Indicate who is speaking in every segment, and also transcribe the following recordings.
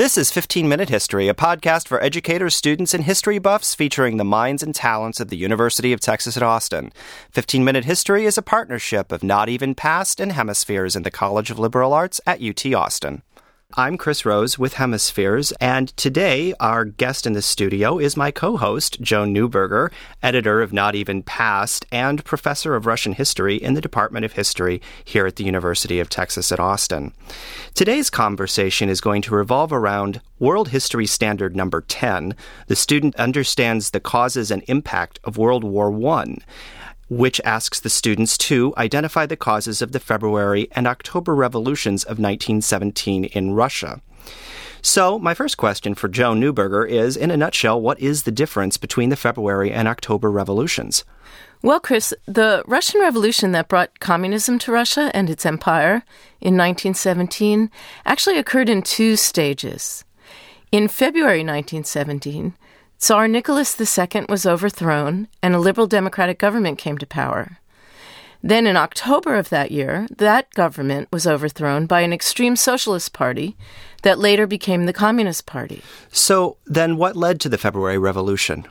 Speaker 1: This is 15 Minute History, a podcast for educators, students, and history buffs featuring the minds and talents of the University of Texas at Austin. 15 Minute History is a partnership of Not Even Past and Hemispheres in the College of Liberal Arts at UT Austin. I'm Chris Rose with Hemispheres, and today our guest in the studio is my co host, Joan Neuberger, editor of Not Even Past and professor of Russian history in the Department of History here at the University of Texas at Austin. Today's conversation is going to revolve around World History Standard number 10. The student understands the causes and impact of World War I which asks the students to identify the causes of the February and October revolutions of 1917 in Russia. So, my first question for Joan Neuberger is in a nutshell, what is the difference between the February and October revolutions?
Speaker 2: Well, Chris, the Russian Revolution that brought communism to Russia and its empire in 1917 actually occurred in two stages. In February 1917, Tsar Nicholas II was overthrown and a liberal democratic government came to power. Then in October of that year, that government was overthrown by an extreme socialist party that later became the Communist Party.
Speaker 1: So then what led to the February Revolution?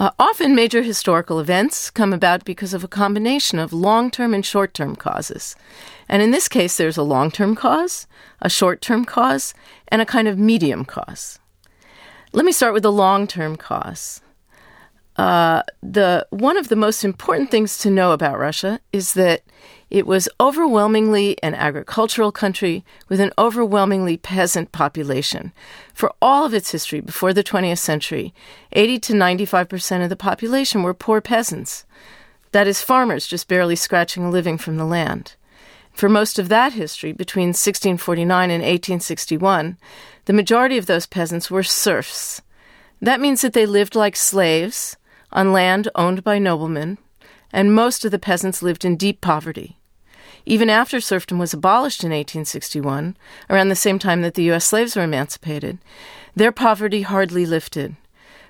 Speaker 2: Uh, often major historical events come about because of a combination of long term and short term causes. And in this case, there's a long term cause, a short term cause, and a kind of medium cause. Let me start with the long term costs. Uh, the one of the most important things to know about Russia is that it was overwhelmingly an agricultural country with an overwhelmingly peasant population. For all of its history before the 20th century, 80 to 95 percent of the population were poor peasants. That is, farmers just barely scratching a living from the land. For most of that history, between 1649 and 1861, the majority of those peasants were serfs. That means that they lived like slaves on land owned by noblemen, and most of the peasants lived in deep poverty. Even after serfdom was abolished in 1861, around the same time that the U.S. slaves were emancipated, their poverty hardly lifted.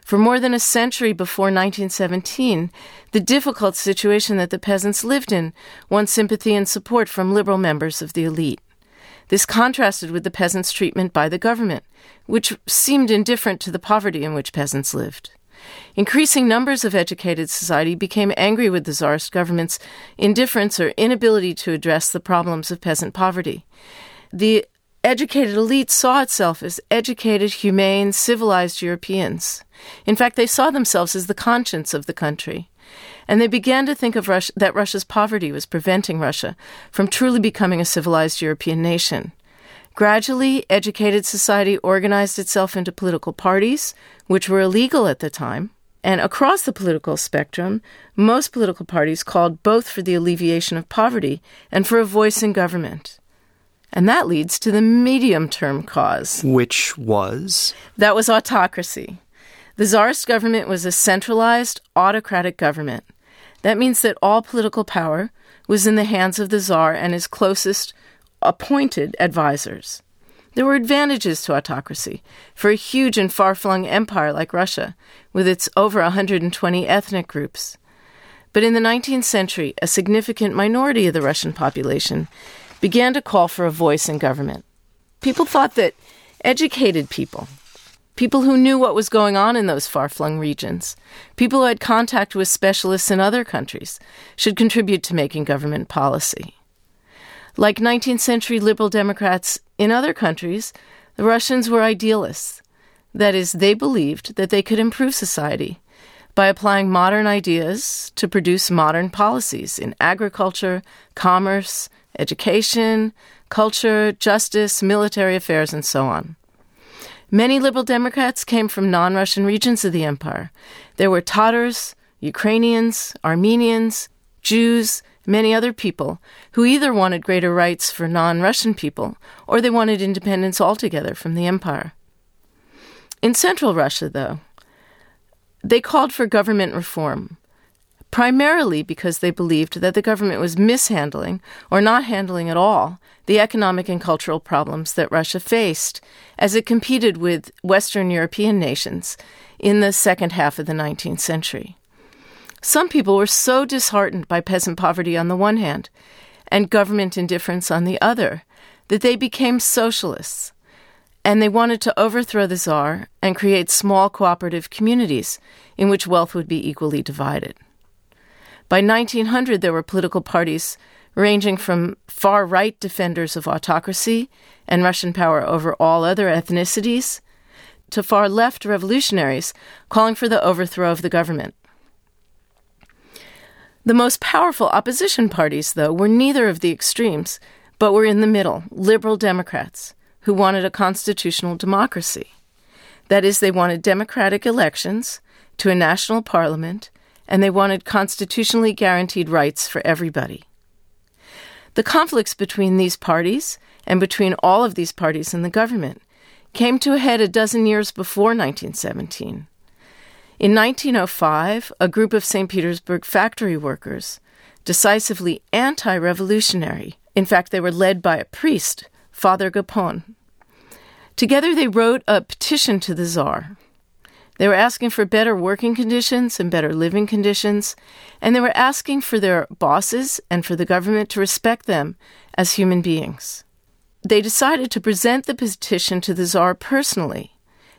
Speaker 2: For more than a century before 1917, the difficult situation that the peasants lived in won sympathy and support from liberal members of the elite. This contrasted with the peasants' treatment by the government, which seemed indifferent to the poverty in which peasants lived. Increasing numbers of educated society became angry with the czarist government's indifference or inability to address the problems of peasant poverty. The educated elite saw itself as educated, humane, civilized Europeans. In fact, they saw themselves as the conscience of the country and they began to think of Russia, that Russia's poverty was preventing Russia from truly becoming a civilized European nation. Gradually, educated society organized itself into political parties, which were illegal at the time. And across the political spectrum, most political parties called both for the alleviation of poverty and for a voice in government. And that leads to the medium term cause.
Speaker 1: Which was?
Speaker 2: That was autocracy. The czarist government was a centralized, autocratic government. That means that all political power was in the hands of the czar and his closest appointed advisors. There were advantages to autocracy for a huge and far flung empire like Russia, with its over 120 ethnic groups. But in the 19th century, a significant minority of the Russian population began to call for a voice in government. People thought that educated people, people who knew what was going on in those far flung regions, people who had contact with specialists in other countries, should contribute to making government policy. Like 19th century liberal Democrats in other countries, the Russians were idealists. That is, they believed that they could improve society by applying modern ideas to produce modern policies in agriculture, commerce, education, culture, justice, military affairs, and so on. Many liberal Democrats came from non Russian regions of the empire. There were Tatars, Ukrainians, Armenians, Jews, many other people who either wanted greater rights for non Russian people or they wanted independence altogether from the empire. In central Russia, though, they called for government reform, primarily because they believed that the government was mishandling, or not handling at all, the economic and cultural problems that Russia faced as it competed with Western European nations in the second half of the 19th century. Some people were so disheartened by peasant poverty on the one hand and government indifference on the other that they became socialists. and they wanted to overthrow the Tsar and create small cooperative communities in which wealth would be equally divided. By 1900, there were political parties ranging from far right defenders of autocracy and Russian power over all other ethnicities to far left revolutionaries calling for the overthrow of the government. The most powerful opposition parties, though, were neither of the extremes, but were in the middle liberal Democrats who wanted a constitutional democracy. That is, they wanted democratic elections to a national parliament, and they wanted constitutionally guaranteed rights for everybody. The conflicts between these parties and between all of these parties in the government came to a head a dozen years before 1917. In 1905, a group of St. Petersburg factory workers, decisively anti revolutionary, in fact, they were led by a priest, Father Gapon, Together, they wrote a petition to the Czar. They were asking for better working conditions and better living conditions, and they were asking for their bosses and for the government to respect them as human beings. They decided to present the petition to the Czar personally,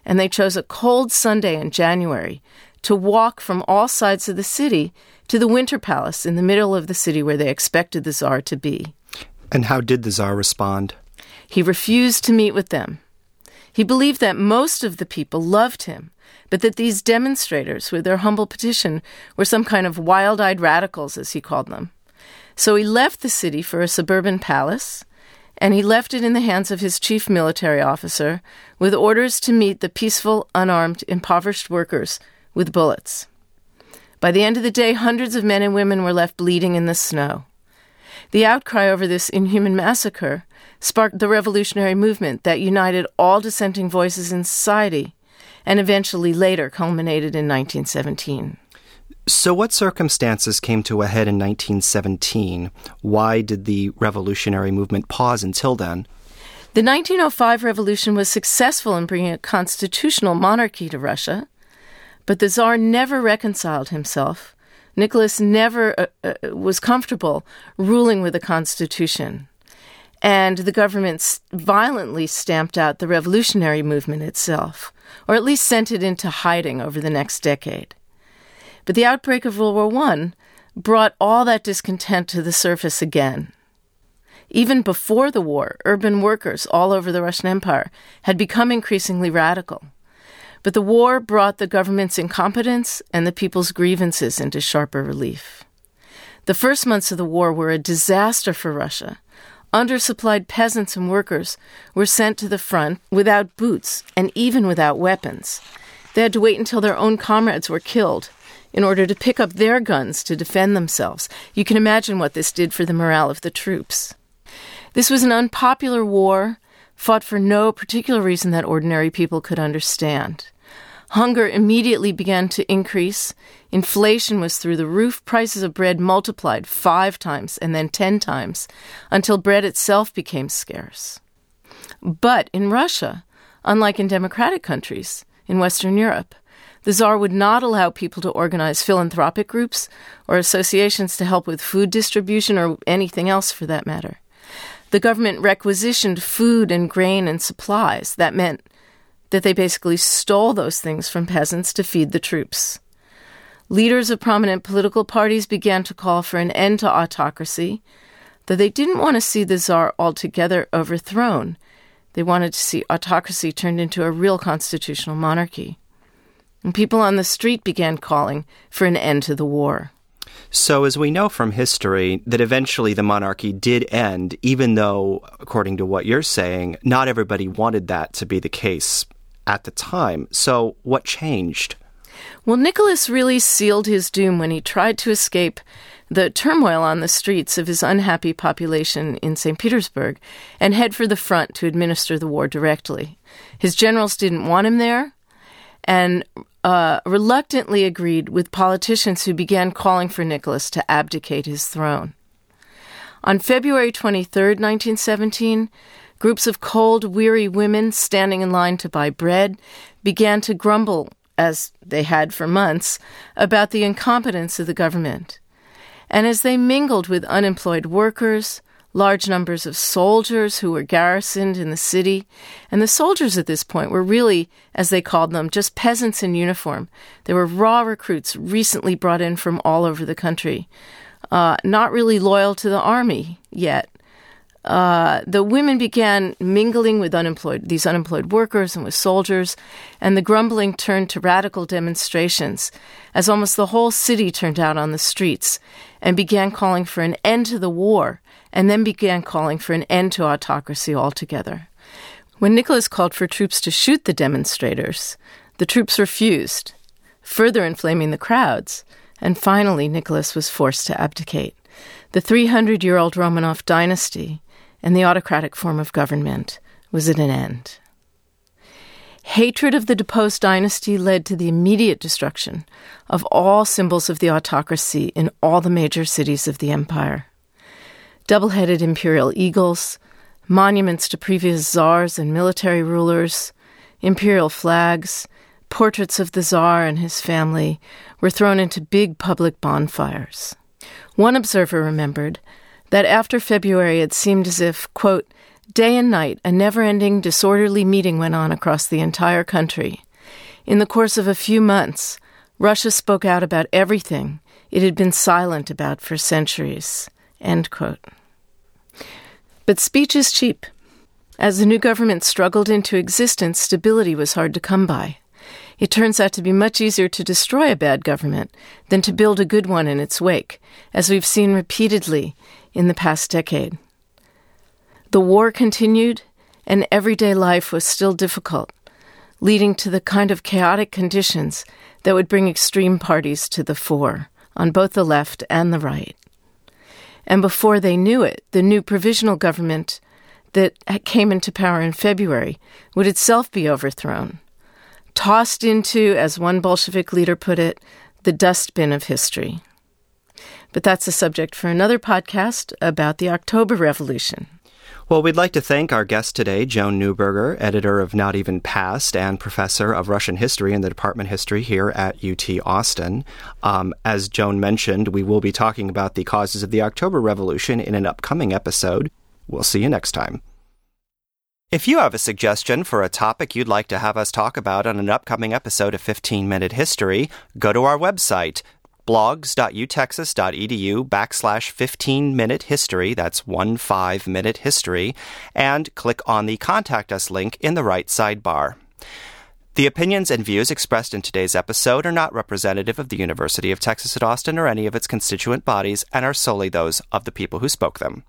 Speaker 2: and they chose a cold Sunday in January to walk from all sides of the city to the Winter Palace in the middle of the city where they expected the Czar to be.
Speaker 1: And how did the Czar respond?
Speaker 2: He refused to meet with them. He believed that most of the people loved him, but that these demonstrators, with their humble petition, were some kind of wild eyed radicals, as he called them. So he left the city for a suburban palace, and he left it in the hands of his chief military officer with orders to meet the peaceful, unarmed, impoverished workers with bullets. By the end of the day, hundreds of men and women were left bleeding in the snow. The outcry over this inhuman massacre sparked the revolutionary movement that united all dissenting voices in society and eventually later culminated in 1917.
Speaker 1: So, what circumstances came to a head in 1917? Why did the revolutionary movement pause until then?
Speaker 2: The 1905 revolution was successful in bringing a constitutional monarchy to Russia, but the Tsar never reconciled himself. Nicholas never uh, uh, was comfortable ruling with a constitution and the government violently stamped out the revolutionary movement itself, or at least sent it into hiding over the next decade. But the outbreak of World War I brought all that discontent to the surface again. Even before the war, urban workers all over the Russian Empire had become increasingly radical. But the war brought the government's incompetence and the people's grievances into sharper relief. The first months of the war were a disaster for Russia Undersupplied peasants and workers were sent to the front without boots and even without weapons. They had to wait until their own comrades were killed in order to pick up their guns to defend themselves. You can imagine what this did for the morale of the troops. This was an unpopular war, fought for no particular reason that ordinary people could understand. Hunger immediately began to increase. Inflation was through the roof. Prices of bread multiplied five times and then ten times until bread itself became scarce. But in Russia, unlike in democratic countries in Western Europe, the Tsar would not allow people to organize philanthropic groups or associations to help with food distribution or anything else for that matter. The government requisitioned food and grain and supplies. That meant that they basically stole those things from peasants to feed the troops. Leaders of prominent political parties began to call for an end to autocracy, though they didn't want to see the Tsar altogether overthrown. They wanted to see autocracy turned into a real constitutional monarchy. And people on the street began calling for an end to the war.
Speaker 1: So, as we know from history, that eventually the monarchy did end, even though, according to what you're saying, not everybody wanted that to be the case at the time. So, what changed?
Speaker 2: Well, Nicholas really sealed his doom when he tried to escape the turmoil on the streets of his unhappy population in St. Petersburg and head for the front to administer the war directly. His generals didn't want him there and uh, reluctantly agreed with politicians who began calling for Nicholas to abdicate his throne. On February 23, 1917, Groups of cold, weary women standing in line to buy bread began to grumble, as they had for months, about the incompetence of the government. And as they mingled with unemployed workers, large numbers of soldiers who were garrisoned in the city. And the soldiers at this point were really, as they called them, just peasants in uniform. They were raw recruits recently brought in from all over the country, uh, not really loyal to the army yet. Uh, the women began mingling with unemployed these unemployed workers and with soldiers, and the grumbling turned to radical demonstrations as almost the whole city turned out on the streets and began calling for an end to the war, and then began calling for an end to autocracy altogether. When Nicholas called for troops to shoot the demonstrators, the troops refused, further inflaming the crowds, and finally Nicholas was forced to abdicate. The 300 year old Romanov dynasty and the autocratic form of government was at an end. Hatred of the deposed dynasty led to the immediate destruction of all symbols of the autocracy in all the major cities of the empire. Double headed imperial eagles, monuments to previous czars and military rulers, imperial flags, portraits of the czar and his family were thrown into big public bonfires. One observer remembered that after February it seemed as if, quote, day and night a never ending disorderly meeting went on across the entire country. In the course of a few months, Russia spoke out about everything it had been silent about for centuries. But speech is cheap. As the new government struggled into existence, stability was hard to come by. It turns out to be much easier to destroy a bad government than to build a good one in its wake, as we've seen repeatedly in the past decade. The war continued, and everyday life was still difficult, leading to the kind of chaotic conditions that would bring extreme parties to the fore on both the left and the right. And before they knew it, the new provisional government that came into power in February would itself be overthrown tossed into, as one Bolshevik leader put it, the dustbin of history. But that's a subject for another podcast about the October Revolution.
Speaker 1: Well, we'd like to thank our guest today, Joan Neuberger, editor of Not Even Past and professor of Russian history in the Department of History here at UT Austin. Um, as Joan mentioned, we will be talking about the causes of the October Revolution in an upcoming episode. We'll see you next time. If you have a suggestion for a topic you'd like to have us talk about on an upcoming episode of 15 Minute History, go to our website, blogs.utexas.edu backslash 15 minute history, that's one five minute history, and click on the Contact Us link in the right sidebar. The opinions and views expressed in today's episode are not representative of the University of Texas at Austin or any of its constituent bodies and are solely those of the people who spoke them.